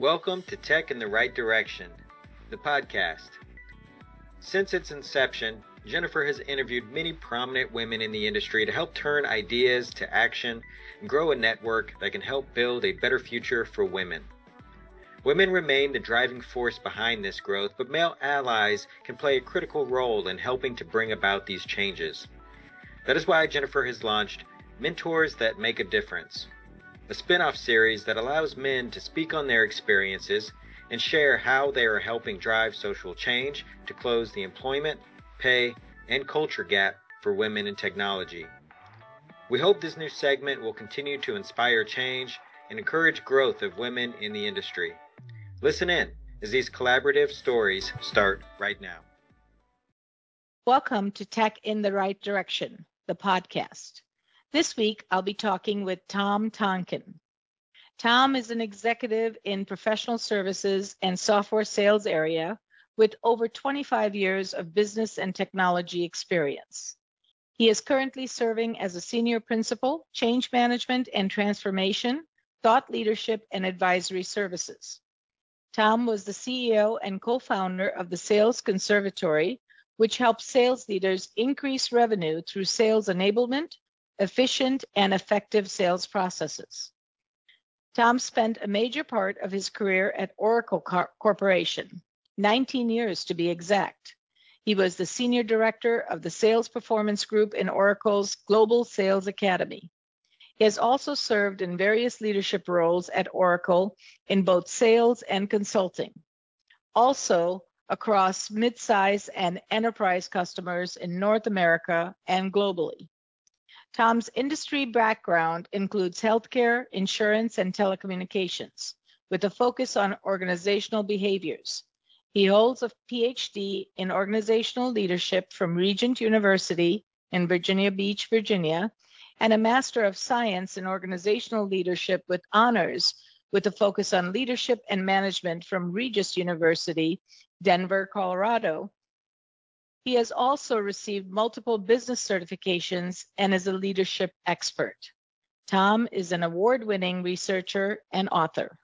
Welcome to Tech in the Right Direction, the podcast. Since its inception, Jennifer has interviewed many prominent women in the industry to help turn ideas to action and grow a network that can help build a better future for women. Women remain the driving force behind this growth, but male allies can play a critical role in helping to bring about these changes. That is why Jennifer has launched Mentors That Make a Difference, a spin off series that allows men to speak on their experiences and share how they are helping drive social change to close the employment, pay, and culture gap for women in technology. We hope this new segment will continue to inspire change and encourage growth of women in the industry. Listen in as these collaborative stories start right now. Welcome to Tech in the Right Direction, the podcast. This week, I'll be talking with Tom Tonkin. Tom is an executive in professional services and software sales area with over 25 years of business and technology experience. He is currently serving as a senior principal, change management and transformation, thought leadership, and advisory services. Tom was the CEO and co founder of the Sales Conservatory, which helps sales leaders increase revenue through sales enablement, efficient and effective sales processes. Tom spent a major part of his career at Oracle Cor- Corporation, 19 years to be exact. He was the senior director of the Sales Performance Group in Oracle's Global Sales Academy. He has also served in various leadership roles at Oracle in both sales and consulting. Also, across midsize and enterprise customers in North America and globally. Tom's industry background includes healthcare, insurance, and telecommunications, with a focus on organizational behaviors. He holds a PhD in organizational leadership from Regent University in Virginia Beach, Virginia, and a Master of Science in Organizational Leadership with honors with a focus on leadership and management from Regis University, Denver, Colorado, he has also received multiple business certifications and is a leadership expert. Tom is an award winning researcher and author.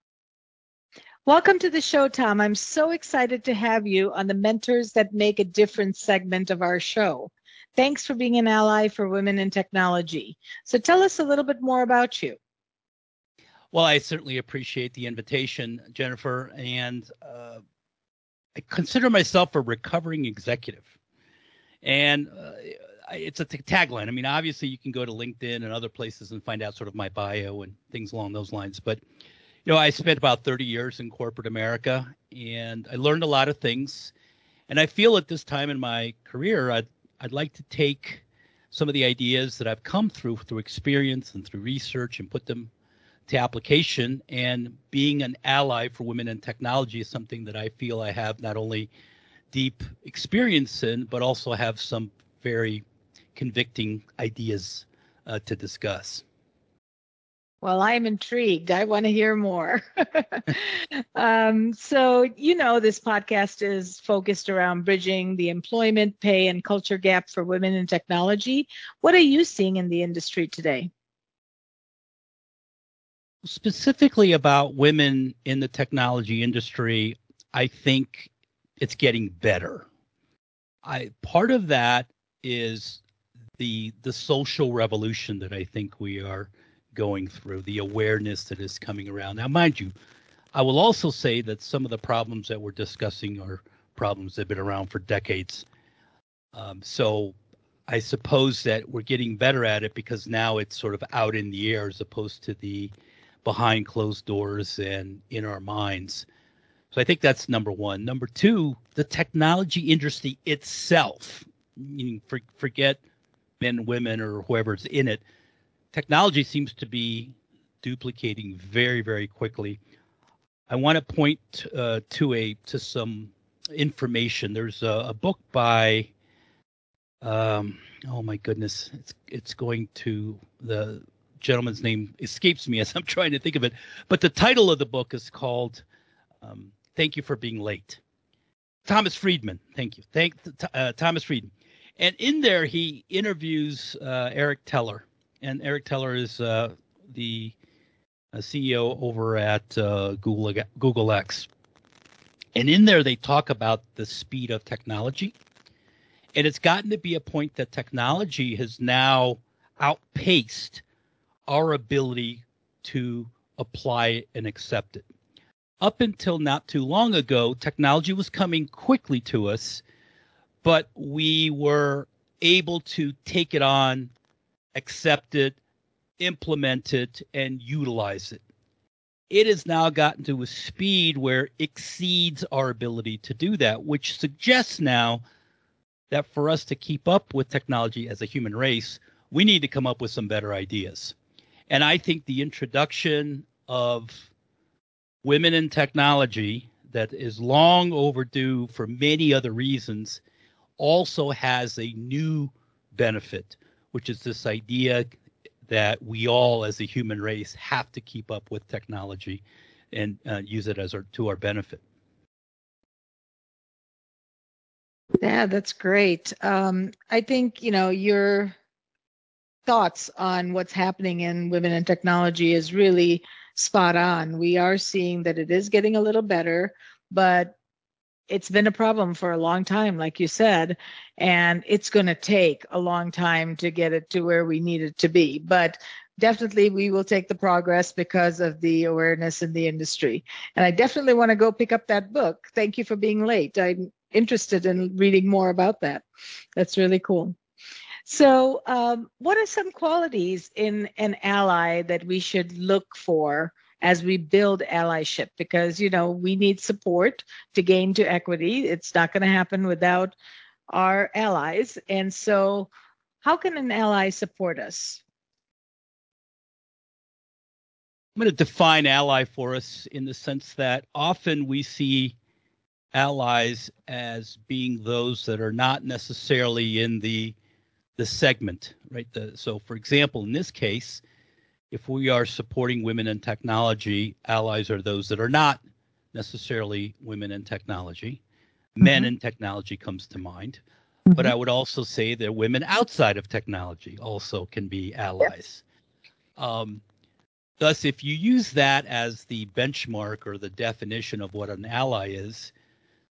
Welcome to the show, Tom. I'm so excited to have you on the Mentors That Make a Difference segment of our show. Thanks for being an ally for women in technology. So tell us a little bit more about you. Well, I certainly appreciate the invitation, Jennifer, and uh, I consider myself a recovering executive. And uh, it's a t- tagline. I mean, obviously, you can go to LinkedIn and other places and find out sort of my bio and things along those lines. But, you know, I spent about 30 years in corporate America and I learned a lot of things. And I feel at this time in my career, I'd, I'd like to take some of the ideas that I've come through through experience and through research and put them to application. And being an ally for women in technology is something that I feel I have not only deep experience in, but also have some very convicting ideas uh, to discuss. Well, I'm intrigued. I want to hear more. um, so, you know, this podcast is focused around bridging the employment, pay, and culture gap for women in technology. What are you seeing in the industry today? Specifically about women in the technology industry, I think it's getting better. I part of that is the the social revolution that I think we are going through, the awareness that is coming around. Now, mind you, I will also say that some of the problems that we're discussing are problems that have been around for decades. Um, so I suppose that we're getting better at it because now it's sort of out in the air as opposed to the behind closed doors and in our minds. So I think that's number one. Number two, the technology industry itself. You for, forget men, women, or whoever's in it. Technology seems to be duplicating very, very quickly. I want to point uh, to a to some information. There's a, a book by um, oh my goodness, it's it's going to the gentleman's name escapes me as I'm trying to think of it. But the title of the book is called um, Thank you for being late. Thomas Friedman. Thank you. Thank uh, Thomas Friedman. And in there, he interviews uh, Eric Teller. And Eric Teller is uh, the a CEO over at uh, Google Google X, and in there they talk about the speed of technology, and it's gotten to be a point that technology has now outpaced our ability to apply and accept it. Up until not too long ago, technology was coming quickly to us, but we were able to take it on, accept it, implement it, and utilize it. It has now gotten to a speed where it exceeds our ability to do that, which suggests now that for us to keep up with technology as a human race, we need to come up with some better ideas. And I think the introduction of women in technology that is long overdue for many other reasons also has a new benefit, which is this idea that we all as a human race have to keep up with technology and uh, use it as our to our benefit. Yeah, that's great. Um, I think you know your thoughts on what's happening in women in technology is really spot on. We are seeing that it is getting a little better, but it's been a problem for a long time, like you said, and it's going to take a long time to get it to where we need it to be. But definitely we will take the progress because of the awareness in the industry. And I definitely want to go pick up that book. Thank you for being late. I'm interested in reading more about that. That's really cool. So, um, what are some qualities in an ally that we should look for as we build allyship? Because, you know, we need support to gain to equity. It's not going to happen without our allies. And so, how can an ally support us? I'm going to define ally for us in the sense that often we see allies as being those that are not necessarily in the the segment, right? The, so, for example, in this case, if we are supporting women in technology, allies are those that are not necessarily women in technology. Mm-hmm. Men in technology comes to mind. Mm-hmm. But I would also say that women outside of technology also can be allies. Yep. Um, thus, if you use that as the benchmark or the definition of what an ally is,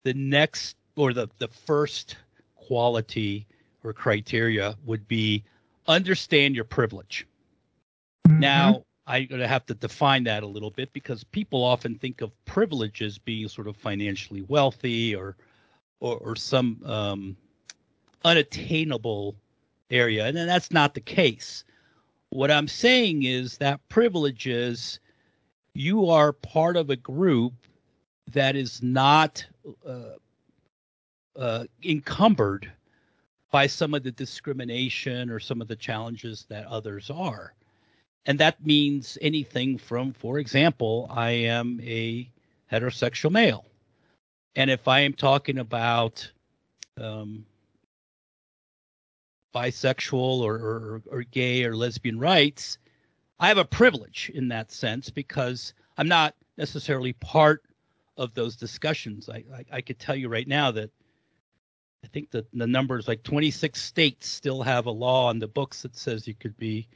the next or the, the first quality or criteria would be understand your privilege. Mm-hmm. Now, I'm going to have to define that a little bit because people often think of privilege as being sort of financially wealthy or or, or some um, unattainable area, and that's not the case. What I'm saying is that privilege is you are part of a group that is not uh, uh, encumbered by some of the discrimination or some of the challenges that others are. And that means anything from, for example, I am a heterosexual male. And if I am talking about um, bisexual or, or, or gay or lesbian rights, I have a privilege in that sense because I'm not necessarily part of those discussions. I, I, I could tell you right now that I think that the numbers like 26 states still have a law on the books that says you could be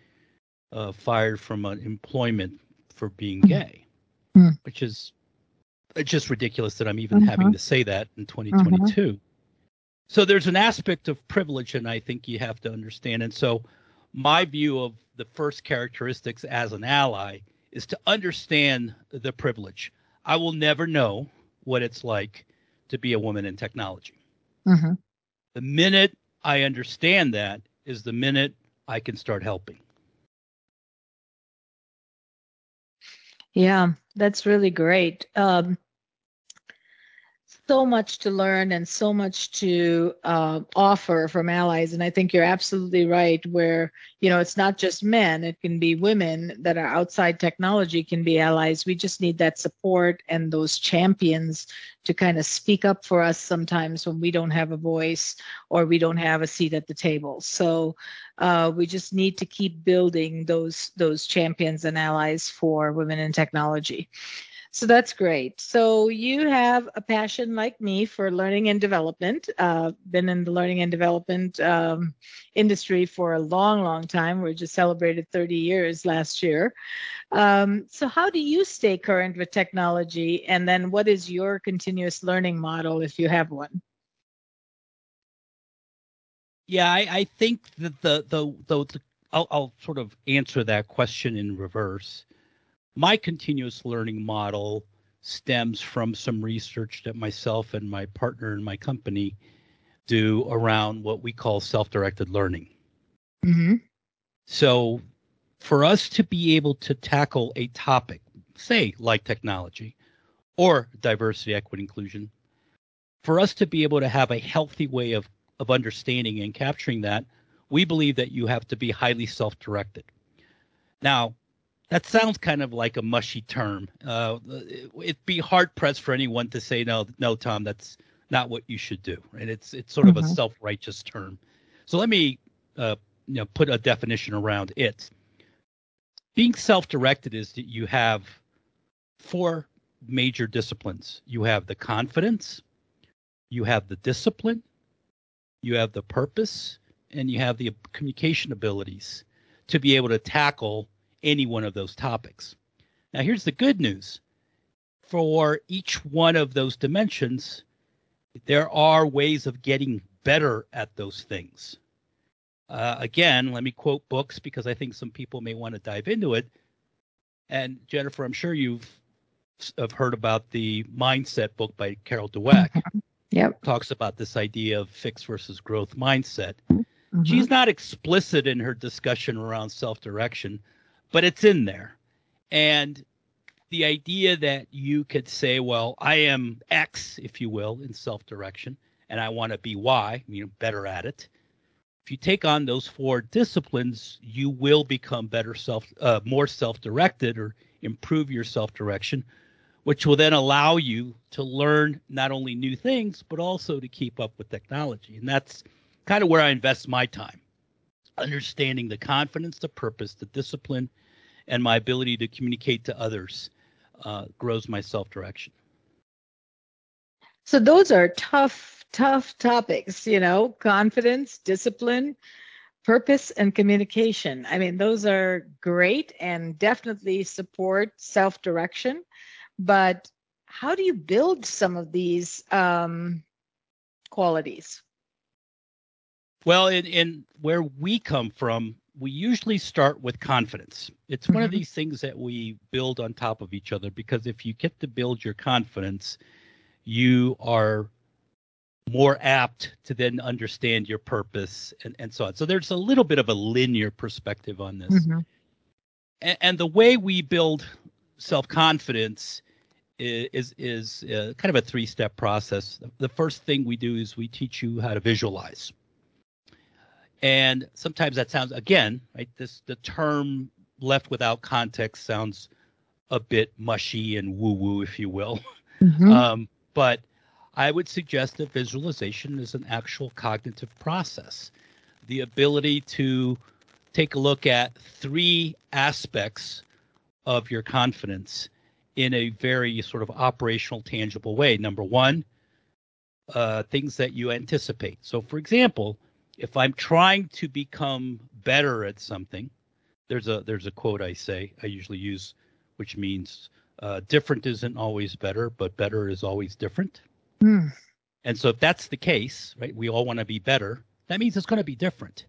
uh, fired from an employment for being hmm. gay, mm. which is it's just ridiculous that I'm even mm-hmm. having to say that in 2022. Mm-hmm. So there's an aspect of privilege, and I think you have to understand. And so my view of the first characteristics as an ally is to understand the privilege. I will never know what it's like to be a woman in technology. Mm-hmm. The minute I understand that is the minute I can start helping. Yeah, that's really great. Um, so much to learn and so much to uh, offer from allies. And I think you're absolutely right, where, you know, it's not just men, it can be women that are outside technology can be allies. We just need that support and those champions to kind of speak up for us sometimes when we don't have a voice or we don't have a seat at the table. So uh, we just need to keep building those those champions and allies for women in technology. So that's great. So you have a passion like me for learning and development. Uh, been in the learning and development um, industry for a long, long time. We just celebrated 30 years last year. Um, so how do you stay current with technology? And then what is your continuous learning model if you have one? Yeah, I, I think that the the, the, the I'll, I'll sort of answer that question in reverse my continuous learning model stems from some research that myself and my partner in my company do around what we call self-directed learning. Mm-hmm. So, for us to be able to tackle a topic, say like technology or diversity, equity, inclusion, for us to be able to have a healthy way of of understanding and capturing that, we believe that you have to be highly self-directed. Now, that sounds kind of like a mushy term. Uh, it'd be hard pressed for anyone to say no, no, Tom, that's not what you should do. And it's it's sort mm-hmm. of a mm-hmm. self righteous term. So let me uh, you know put a definition around it. Being self directed is that you have four major disciplines. You have the confidence, you have the discipline, you have the purpose, and you have the communication abilities to be able to tackle any one of those topics. Now, here's the good news for each one of those dimensions, there are ways of getting better at those things. Uh, again, let me quote books because I think some people may want to dive into it. And Jennifer, I'm sure you've have heard about the mindset book by Carol Dweck. Yep. Talks about this idea of fixed versus growth mindset. Mm-hmm. She's not explicit in her discussion around self-direction, but it's in there. And the idea that you could say, well, I am X, if you will, in self direction, and I want to be Y, you know, better at it. If you take on those four disciplines, you will become better self, uh, more self directed or improve your self direction, which will then allow you to learn not only new things, but also to keep up with technology. And that's kind of where I invest my time understanding the confidence, the purpose, the discipline, and my ability to communicate to others uh, grows my self direction. So those are tough, tough topics, you know, confidence, discipline, purpose, and communication. I mean, those are great and definitely support self direction. But how do you build some of these um, qualities? Well, in, in where we come from, we usually start with confidence. It's mm-hmm. one of mm-hmm. these things that we build on top of each other because if you get to build your confidence, you are more apt to then understand your purpose and, and so on. So there's a little bit of a linear perspective on this. Mm-hmm. And, and, the way we build self confidence is is, is uh, kind of a three step process. The first thing we do is we teach you how to visualize. And sometimes that sounds again, right? This the term left without context sounds a bit mushy and woo-woo, if you will. Mm-hmm. Um, but I would suggest that visualization is an actual cognitive process. The ability to take a look at three aspects of your confidence in a very sort of operational, tangible way. Number one, uh, things that you anticipate. So, for example, if I'm trying to become better at something, there's a there's a quote I say I usually use, which means uh, different isn't always better, but better is always different. Mm. And so if that's the case, right, we all want to be better. That means it's going to be different.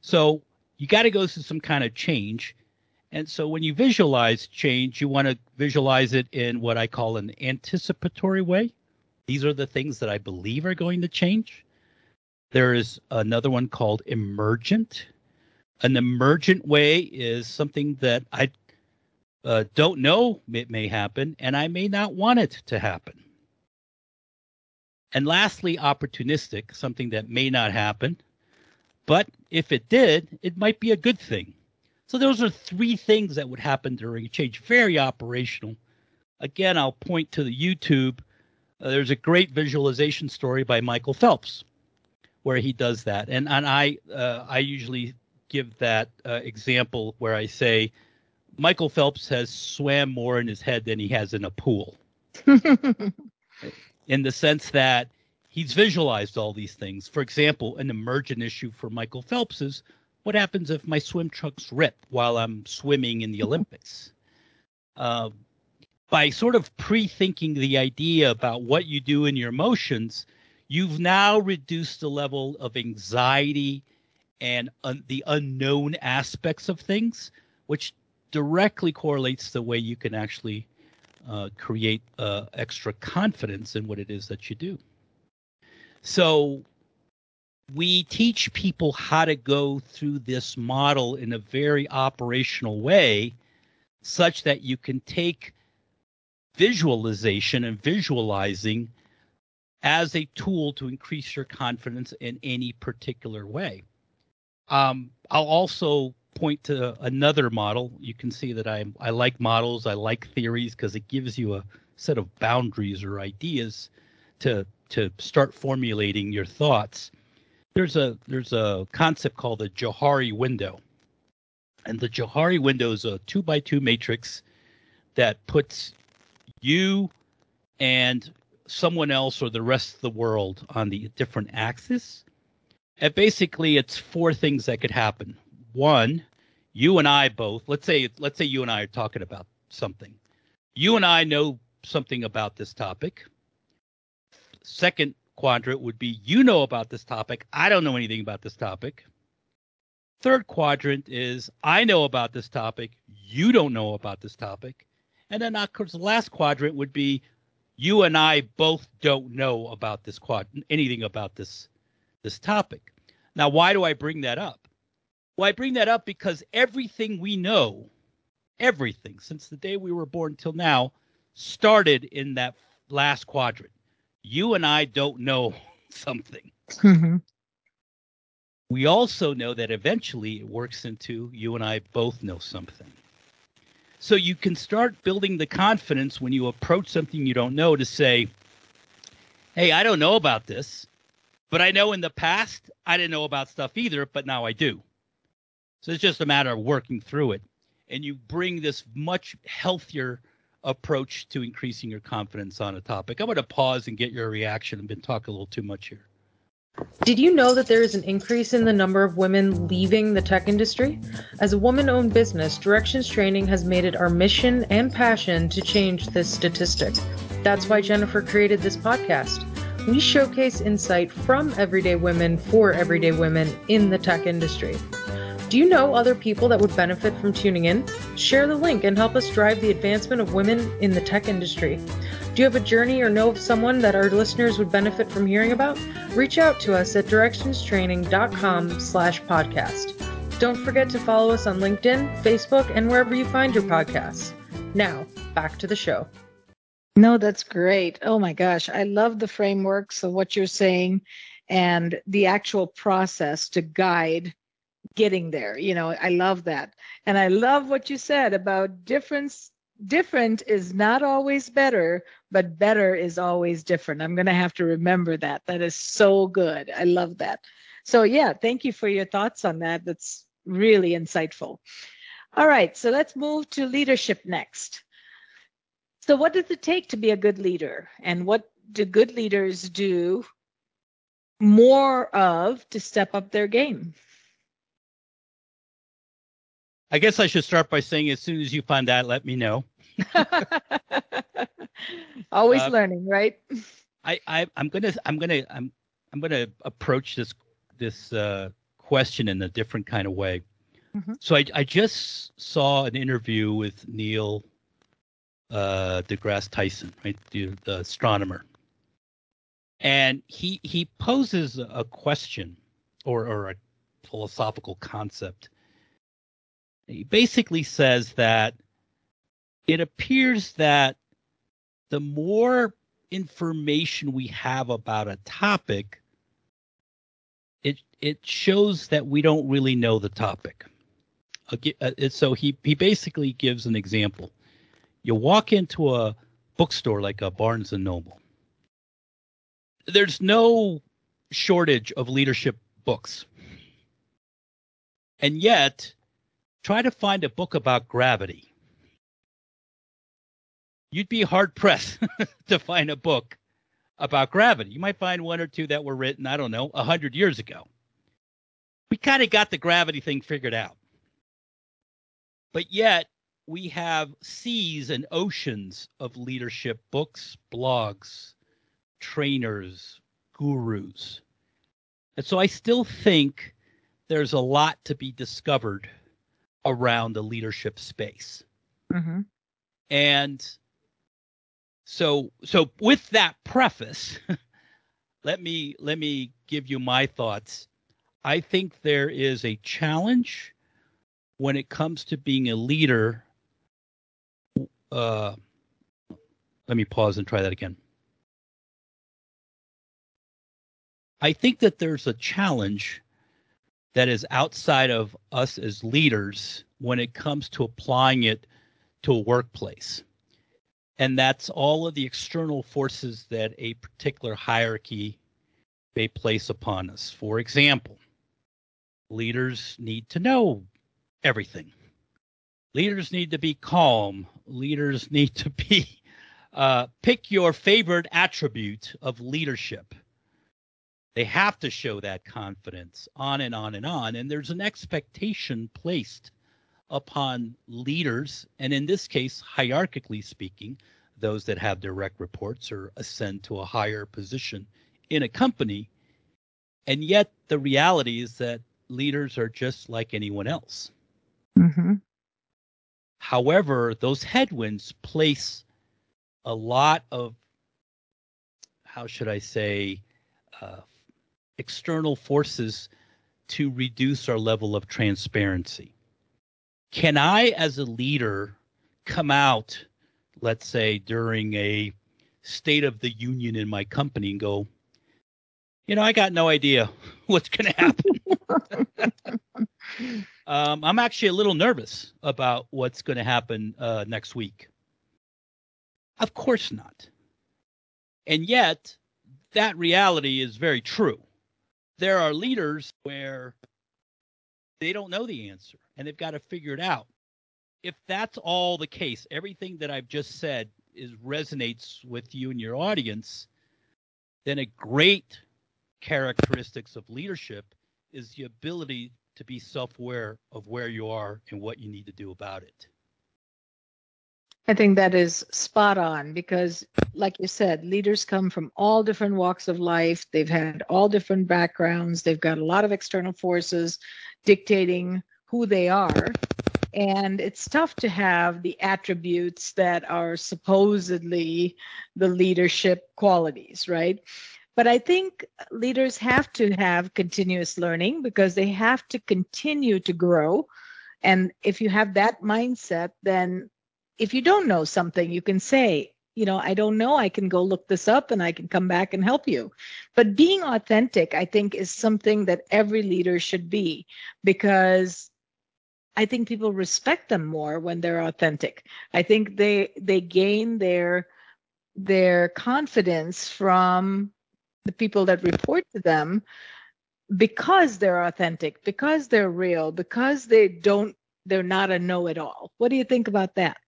So you got to go through some kind of change. And so when you visualize change, you want to visualize it in what I call an anticipatory way. These are the things that I believe are going to change. There is another one called emergent. An emergent way is something that I uh, don't know it may happen, and I may not want it to happen. And lastly, opportunistic, something that may not happen, but if it did, it might be a good thing. So those are three things that would happen during a change. Very operational. Again, I'll point to the YouTube. Uh, there's a great visualization story by Michael Phelps where he does that. And and I uh, I usually give that uh, example where I say Michael Phelps has swam more in his head than he has in a pool. in the sense that he's visualized all these things. For example, an emergent issue for Michael Phelps is what happens if my swim trunks rip while I'm swimming in the Olympics? Uh, by sort of pre-thinking the idea about what you do in your emotions, you've now reduced the level of anxiety and un- the unknown aspects of things, which directly correlates the way you can actually uh, create uh, extra confidence in what it is that you do. So we teach people how to go through this model in a very operational way such that you can take visualization and visualizing as a tool to increase your confidence in any particular way. Um, I'll also point to another model. You can see that I I like models, I like theories because it gives you a set of boundaries or ideas to to start formulating your thoughts. There's a there's a concept called the Johari window. And the Johari window is a two by two matrix that puts you and someone else or the rest of the world on the different axis. And basically it's four things that could happen. One, you and I both, let's say let's say you and I are talking about something. You and I know something about this topic. Second quadrant would be you know about this topic, I don't know anything about this topic. Third quadrant is I know about this topic, you don't know about this topic. And then of course the last quadrant would be you and I both don't know about this quad anything about this this topic. Now why do I bring that up? Well, I bring that up because everything we know, everything since the day we were born till now, started in that last quadrant. You and I don't know something. Mhm. We also know that eventually it works into you and I both know something. So you can start building the confidence when you approach something you don't know to say, Hey, I don't know about this, but I know in the past I didn't know about stuff either, but now I do. So it's just a matter of working through it. And you bring this much healthier approach to increasing your confidence on a topic. I'm going to pause and get your reaction. I've been talking a little too much here. Did you know that there is an increase in the number of women leaving the tech industry? As a woman owned business, Directions Training has made it our mission and passion to change this statistic. That's why Jennifer created this podcast. We showcase insight from everyday women for everyday women in the tech industry. Do you know other people that would benefit from tuning in? Share the link and help us drive the advancement of women in the tech industry. Do you have a journey or know of someone that our listeners would benefit from hearing about? Reach out to us at directionstraining.com slash podcast. Don't forget to follow us on LinkedIn, Facebook, and wherever you find your podcasts. Now, back to the show. No, that's great. Oh my gosh. I love the frameworks of what you're saying and the actual process to guide getting there. You know, I love that. And I love what you said about difference. Different is not always better, but better is always different. I'm going to have to remember that. That is so good. I love that. So, yeah, thank you for your thoughts on that. That's really insightful. All right, so let's move to leadership next. So, what does it take to be a good leader? And what do good leaders do more of to step up their game? I guess I should start by saying as soon as you find out, let me know. Always Uh, learning, right? I, I I'm gonna I'm gonna I'm I'm gonna approach this this uh, question in a different kind of way. Mhm. So I I just saw an interview with Neil uh, deGrasse Tyson, right, the, the astronomer, and he he poses a question or or a philosophical concept. He basically says that it appears that the more information we have about a topic, it it shows that we don't really know the topic. Uh, so he he basically gives an example. You walk into a bookstore like a Barnes and Noble. There's no shortage of leadership books. And yet try to find a book about gravity. You'd be hard pressed to find a book about gravity. You might find one or two that were written, I don't know, a hundred years ago. We kind of got the gravity thing figured out. But yet, we have seas and oceans of leadership books, blogs, trainers, gurus. And so I still think there's a lot to be discovered around the leadership space. Mm-hmm. And so so with that preface, let me let me give you my thoughts. I think there is a challenge when it comes to being a leader. Uh, let me pause and try that again. I think that there's a challenge that is outside of us as leaders when it comes to applying it to a workplace. And that's all of the external forces that a particular hierarchy may place upon us. For example, leaders need to know everything. Leaders need to be calm. Leaders need to be, uh, pick your favorite attribute of leadership. They have to show that confidence on and on and on. And there's an expectation placed upon leaders, and in this case, hierarchically speaking, those that have direct reports or ascend to a higher position in a company. And yet, the reality is that leaders are just like anyone else. Mm-hmm. However, those headwinds place a lot of, how should I say, uh, external forces to reduce our level of transparency. Can I, as a leader, come out, let's say, during a state of the union in my company and go, you know, I got no idea what's going to happen. um, I'm actually a little nervous about what's going to happen uh, next week. Of course not. And yet, that reality is very true. There are leaders where they don't know the answer and they've got to figure it out. If that's all the case, everything that I've just said is resonates with you and your audience, then a great characteristics of leadership is the ability to be self-aware of where you are and what you need to do about it. I think that is spot on because, like you said, leaders come from all different walks of life. They've had all different backgrounds. They've got a lot of external forces dictating who they are. And it's tough to have the attributes that are supposedly the leadership qualities, right? But I think leaders have to have continuous learning because they have to continue to grow. And if you have that mindset, then if you don't know something, you can say, you know, I don't know. I can go look this up and I can come back and help you. But being authentic, I think, is something that every leader should be because I think people respect them more when they're authentic. I think they they gain their their confidence from the people that report to them because they're authentic, because they're real, because they don't they're not a know-it-all. What do you think about that?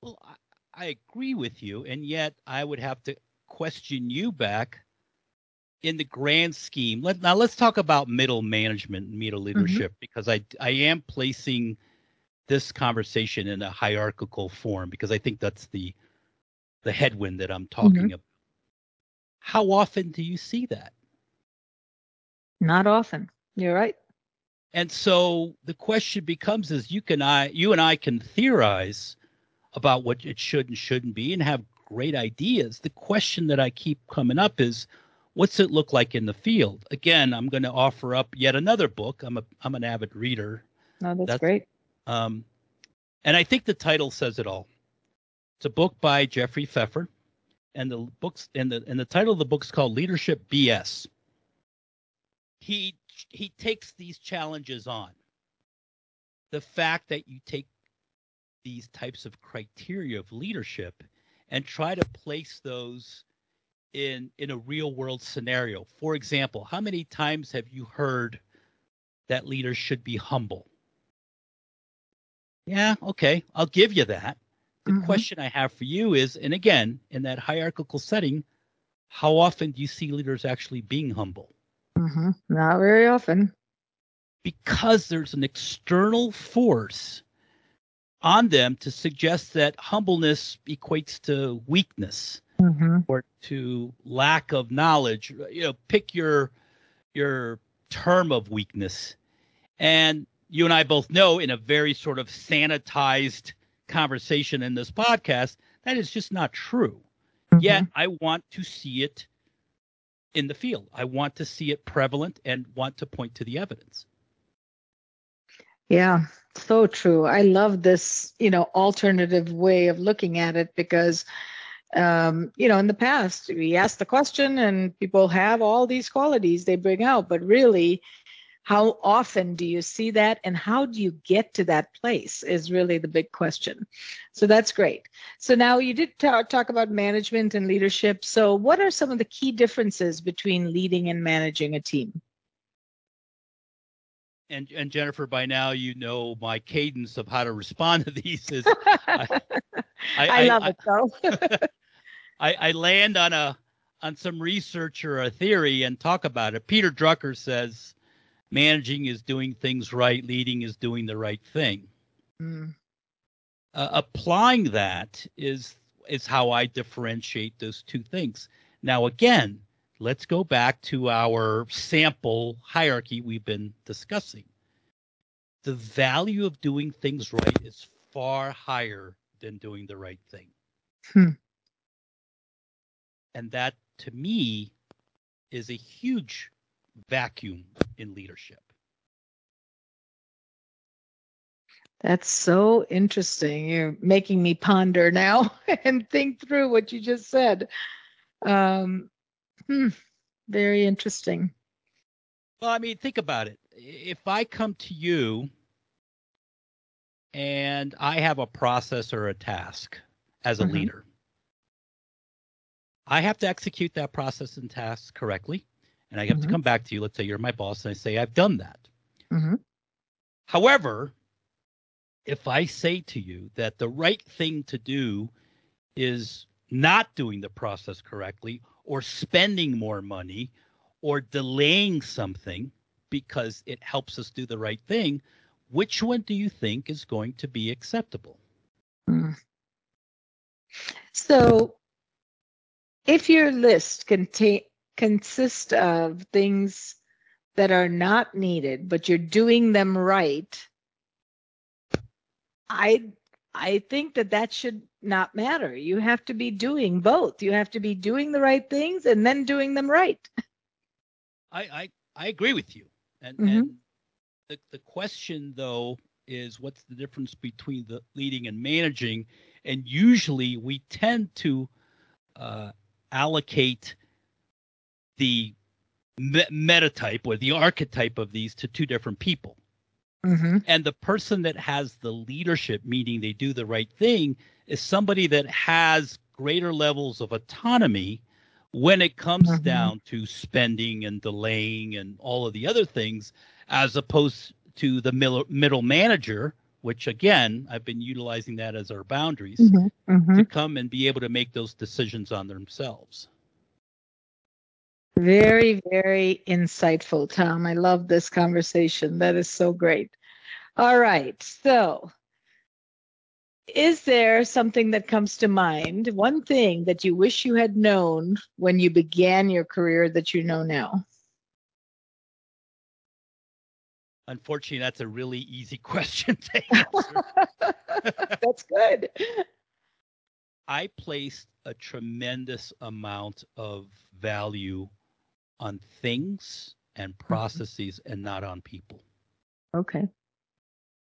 Well, I, I agree with you, and yet I would have to question you back in the grand scheme. Let, now let's talk about middle management, middle mm-hmm. leadership, mm-hmm. because I I am placing this conversation in a hierarchical form because I think that's the the headwind that I'm talking mm-hmm. about. How often do you see that? Not often. You're right. And so the question becomes is you can I you and I can theorize about what it should and shouldn't be and have great ideas. The question that I keep coming up is what's it look like in the field? Again, I'm going to offer up yet another book. I'm a I'm an avid reader. Oh, that's, that's great. Um, and I think the title says it all. It's a book by Jeffrey Pfeffer, and the books and the and the title of the book is called Leadership BS. He he takes these challenges on. The fact that you take these types of criteria of leadership and try to place those in in a real world scenario. For example, how many times have you heard that leaders should be humble. Yeah, okay, I'll give you that. The Mhm. question I have for you is, and again, in that hierarchical setting, how often do you see leaders actually being humble? Mhm. Not very often. Because there's an external force on them to suggest that humbleness equates to weakness Mhm. or to lack of knowledge. You know, pick your your term of weakness. And you and I both know in a very sort of sanitized conversation in this podcast, that is just not true. Yet I want to see it in the field. I want to see it prevalent and want to point to the evidence. Yeah, so true. I love this, you know, alternative way of looking at it because, um, you know, in the past we ask the question and people have all these qualities they bring out, but really, how often do you see that and how do you get to that place is really the big question. So that's great. So now you did ta- talk about management and leadership. So what are some of the key differences between leading and managing a team? And and Jennifer, by now you know my cadence of how to respond to these is I, I, love it though. I, I land on a on some research or a theory and talk about it. Peter Drucker says managing is doing things right, leading is doing the right thing. Mm, Uh, applying that is is how I differentiate those two things. Now again, let's go back to our sample hierarchy we've been discussing. The value of doing things right is far higher than doing the right thing. Hmm. And that to me is a huge vacuum in leadership. That's so interesting. You're making me ponder now and think through what you just said. Um, hmm, very interesting. Well, I mean, think about it. If I come to you and I have a process or a task as a Mhm. leader, I have to execute that process and task correctly. And I have to Mhm. come back to you. Let's say you're my boss and I say, I've done that. Mhm. However, if I say to you that the right thing to do is not doing the process correctly or spending more money or delaying something because it helps us do the right thing, which one do you think is going to be acceptable? Hmm. So, if your list contain consists of things that are not needed, but you're doing them right, I I think that that should not matter. You have to be doing both. You have to be doing the right things and then doing them right. I I, I agree with you. And Mhm. and the the question though is what's the difference between the leading and managing? And usually we tend to uh, allocate the me- metatype or the archetype of these to two different people. Mm-hmm. And the person that has the leadership, meaning they do the right thing, is somebody that has greater levels of autonomy when it comes Mhm. down to spending and delaying and all of the other things, as opposed to the middle, middle manager, which again, I've been utilizing that as our boundaries Mm-hmm. to come and be able to make those decisions on themselves. Very, very insightful, Tom. I love this conversation. That is so great. All right. So, is there something that comes to mind, one thing that you wish you had known when you began your career that you know now? Unfortunately, that's a really easy question to answer. That's good. I placed a tremendous amount of value on things and processes and not on people. Okay.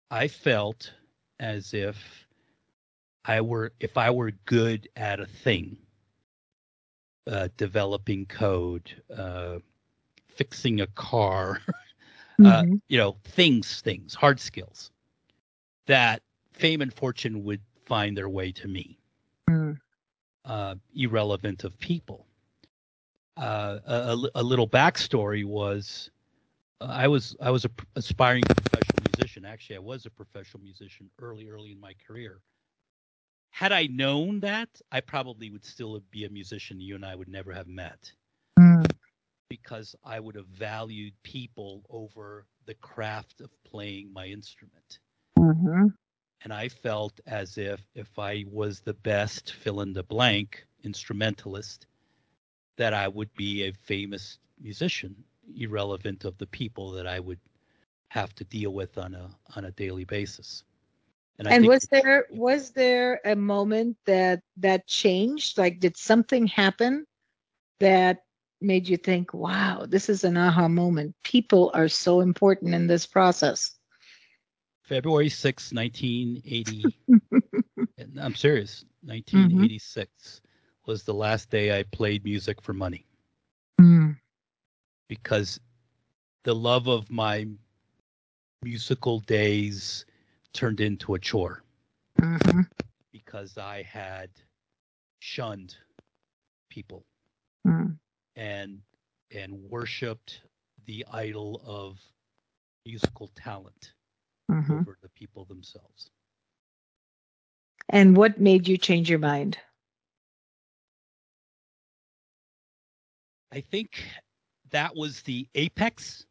I felt as if I were if I were good at a thing, uh, developing code, uh, fixing a car, uh, Mhm. you know, things, things, hard skills, that fame and fortune would find their way to me, Mm. uh, irrelevant of people. Uh, a, a little backstory was I was I was a p- aspiring professional musician. Actually, I was a professional musician early early in my career. Had I known that, I probably would still be a musician. You and I would never have met. Because I would have valued people over the craft of playing my instrument. Mm-hmm. And I felt as if if I was the best fill in the blank instrumentalist, that I would be a famous musician, irrelevant of the people that I would have to deal with on a on a daily basis. I And was there was there a moment that that changed? Like, did something happen that made you think, "Wow, this is an aha moment. People are so important in this process." February 6, 1980. I'm serious. 1986 was the last day I played music for money Mm. because the love of my musical days turned into a chore Mm-hmm. because I had shunned people Mm. And and worshipped the idol of musical talent Mm-hmm. over the people themselves. And what made you change your mind? I think that was the apex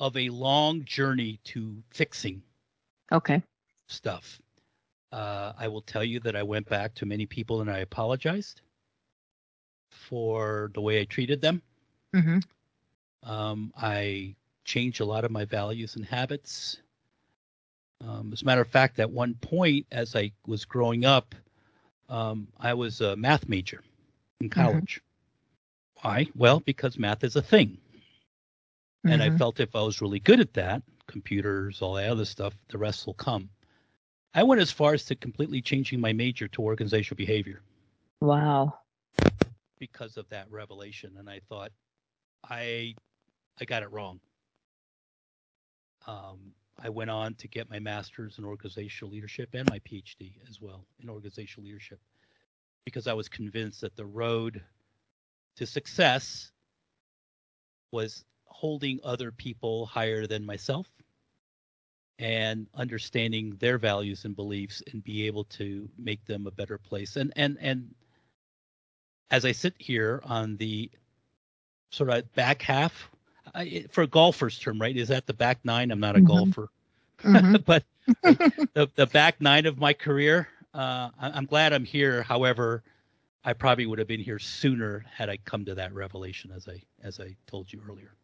of a long journey to fixing Okay. stuff. Uh, I will tell you that I went back to many people and I apologized for the way I treated them. Mm-hmm. Um, I changed a lot of my values and habits. Um, as a matter of fact, at one point, as I was growing up, um, I was a math major in college. Why? Well, because math is a thing. And I felt if I was really good at that, computers, all that other stuff, the rest will come. I went as far as to completely changing my major to organizational behavior Wow. Because of that revelation. And I thought, I, I got it wrong. Um, I went on to get my master's in organizational leadership and my PhD as well in organizational leadership because I was convinced that the road to success was holding other people higher than myself and understanding their values and beliefs and be able to make them a better place and and and as i sit here on the sort of back half I, for a golfer's term right is that the back nine i'm not a Mhm. golfer Mhm. but the, the back nine of my career uh, i'm glad i'm here however i probably would have been here sooner had i come to that revelation as i as i told you earlier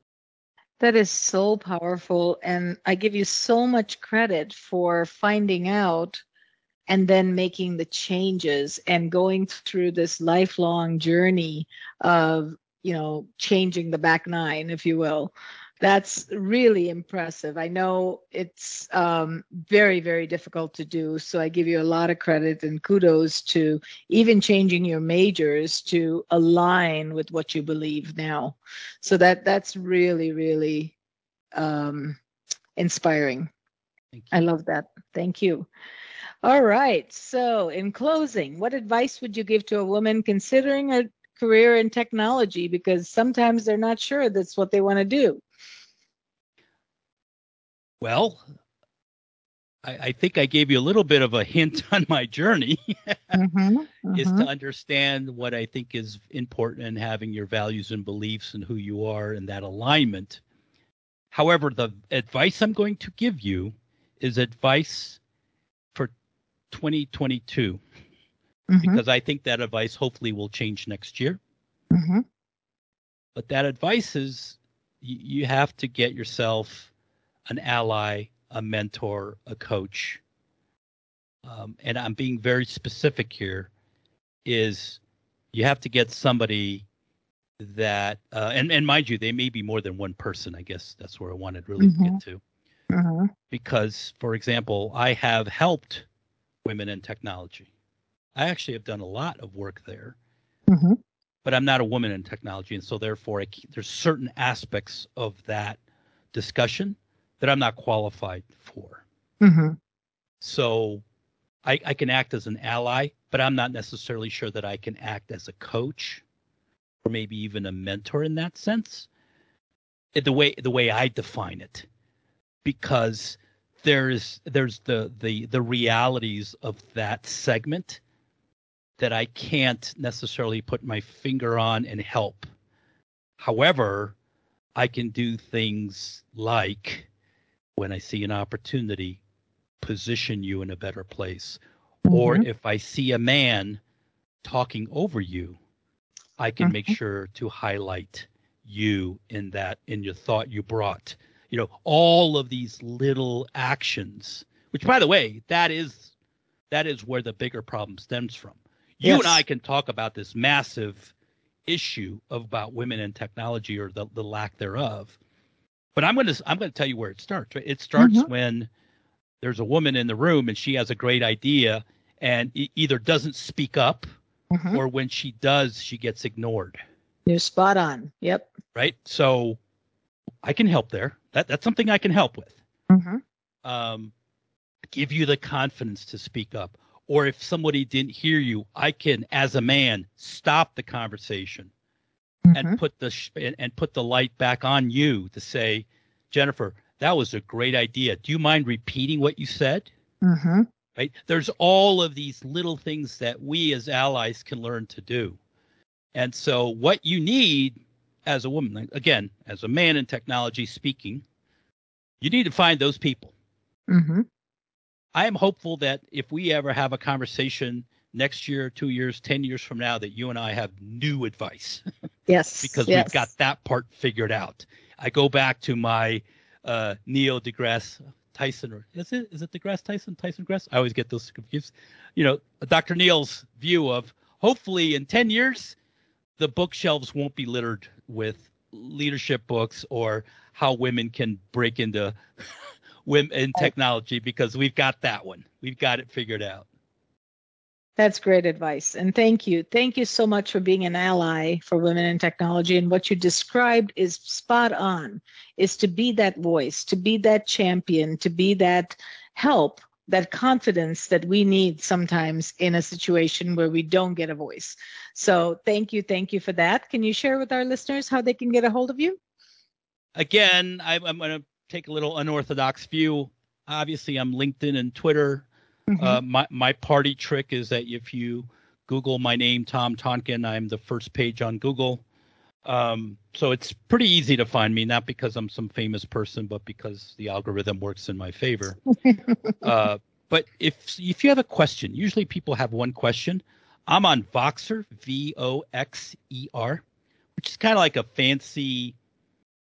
That is so powerful. And I give you so much credit for finding out and then making the changes and going through this lifelong journey of, you know, changing the back nine, if you will. That's really impressive. I know it's um, very, very difficult to do. So I give you a lot of credit and kudos to even changing your majors to align with what you believe now. So that that's really, really um, inspiring. I love that. Thank you. All right. So, in closing, what advice would you give to a woman considering a career in technology? Because sometimes they're not sure that's what they want to do. Well, I, I think I gave you a little bit of a hint on my journey Mm-hmm, is to understand what I think is important in having your values and beliefs and who you are and that alignment. However, the advice I'm going to give you is advice 2022 mm-hmm, because I think that advice hopefully will change next year. mm-hmm, But that advice is you, you have to get yourself an ally, a mentor, a coach. Um, and I'm being very specific here is you have to get somebody that uh, and and mind you they may be more than one person i guess that's where i wanted really to Mhm. get to mm-hmm, because for example i have helped women in technology i actually have done a lot of work there mm-hmm, but I'm not a woman in technology, and so therefore I, there's certain aspects of that discussion that I'm not qualified for. mm-hmm, So I, I can act as an ally, but I'm not necessarily sure that I can act as a coach or maybe even a mentor in that sense. the way the way I define it, because there's there's the the the realities of that segment that I can't necessarily put my finger on and help. However, I can do things like when I see an opportunity, position you in a better place. Mm-hmm. Or if I see a man talking over you, I can mm-hmm. make sure to highlight you in that in your thought you brought. You know, all of these little actions, which by the way, that is that is where the bigger problem stems from. You yes. and I can talk about this massive issue about women in technology or the, the lack thereof. But I'm going to I'm going to tell you where it starts. It starts mm-hmm. when there's a woman in the room and she has a great idea and e- either doesn't speak up mm-hmm. or when she does she gets ignored. You're spot on. Yep. Right. So I can help there. That that's something I can help with. Mm-hmm. Um, give you the confidence to speak up or if somebody didn't hear you, I can, as a man, stop the conversation mm-hmm. and put the sh- and, and put the light back on you to say, Jennifer, that was a great idea. Do you mind repeating what you said? Mm-hmm. Right? There's all of these little things that we as allies can learn to do. And so, what you need as a woman, again, as a man in technology speaking, you need to find those people. Mm-hmm. I am hopeful that if we ever have a conversation next year, two years, 10 years from now, that you and I have new advice. Yes. because yes. we've got that part figured out. I go back to my uh, Neil deGrasse Tyson, or is it is it deGrasse Tyson, Tyson Grass? I always get those confused. You know, Dr. Neil's view of hopefully in 10 years, the bookshelves won't be littered with leadership books or how women can break into women in technology because we've got that one. We've got it figured out. That's great advice. And thank you. Thank you so much for being an ally for women in technology. And what you described is spot on, is to be that voice, to be that champion, to be that help, that confidence that we need sometimes in a situation where we don't get a voice. So thank you. Thank you for that. Can you share with our listeners how they can get a hold of you? Again, I'm, I'm going to take a little unorthodox view. Obviously, I'm LinkedIn and Twitter. Mm-hmm. Uh, my my party trick is that if you Google my name, Tom Tonkin, I'm the first page on Google. Um, so it's pretty easy to find me, not because I'm some famous person, but because the algorithm works in my favor. uh, but if if you have a question, usually people have one question. I'm on Voxer, V O X E R, which is kind of like a fancy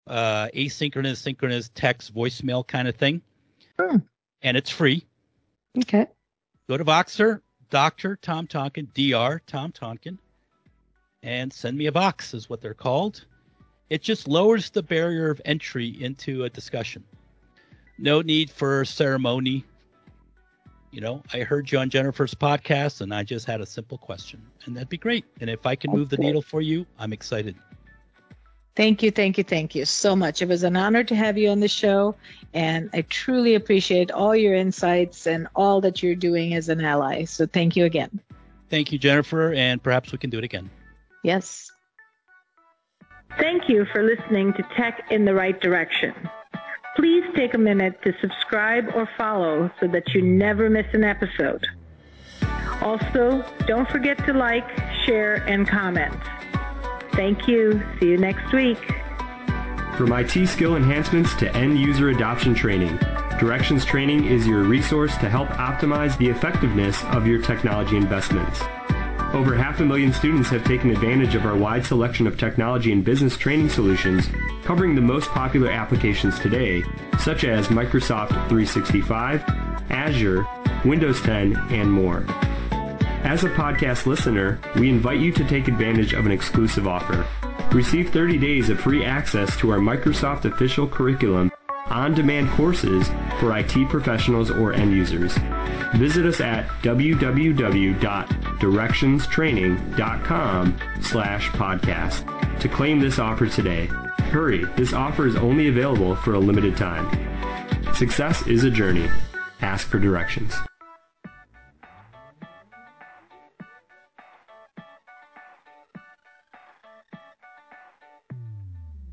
uh, asynchronous, synchronous text, voicemail kind of thing. Hmm. And it's free. Okay. Go to Voxer, Dr. Tom Tonkin, Dr. Tom Tonkin, and send me a vox, is what they're called. It just lowers the barrier of entry into a discussion. No need for ceremony. You know, I heard you on Jennifer's podcast and I just had a simple question, and that'd be great. And if I can move the needle for you, I'm excited. Thank you, thank you, thank you so much. It was an honor to have you on the show, and I truly appreciate all your insights and all that you're doing as an ally. So thank you again. Thank you, Jennifer, and perhaps we can do it again. Yes. Thank you for listening to Tech in the Right Direction. Please take a minute to subscribe or follow so that you never miss an episode. Also, don't forget to like, share, and comment. Thank you. See you next week. From IT skill enhancements to end user adoption training, Directions Training is your resource to help optimize the effectiveness of your technology investments. Over half a million students have taken advantage of our wide selection of technology and business training solutions covering the most popular applications today, such as Microsoft 365, Azure, Windows 10, and more. As a podcast listener, we invite you to take advantage of an exclusive offer. Receive 30 days of free access to our Microsoft official curriculum on-demand courses for IT professionals or end users. Visit us at www.directionstraining.com slash podcast to claim this offer today. Hurry, this offer is only available for a limited time. Success is a journey. Ask for directions.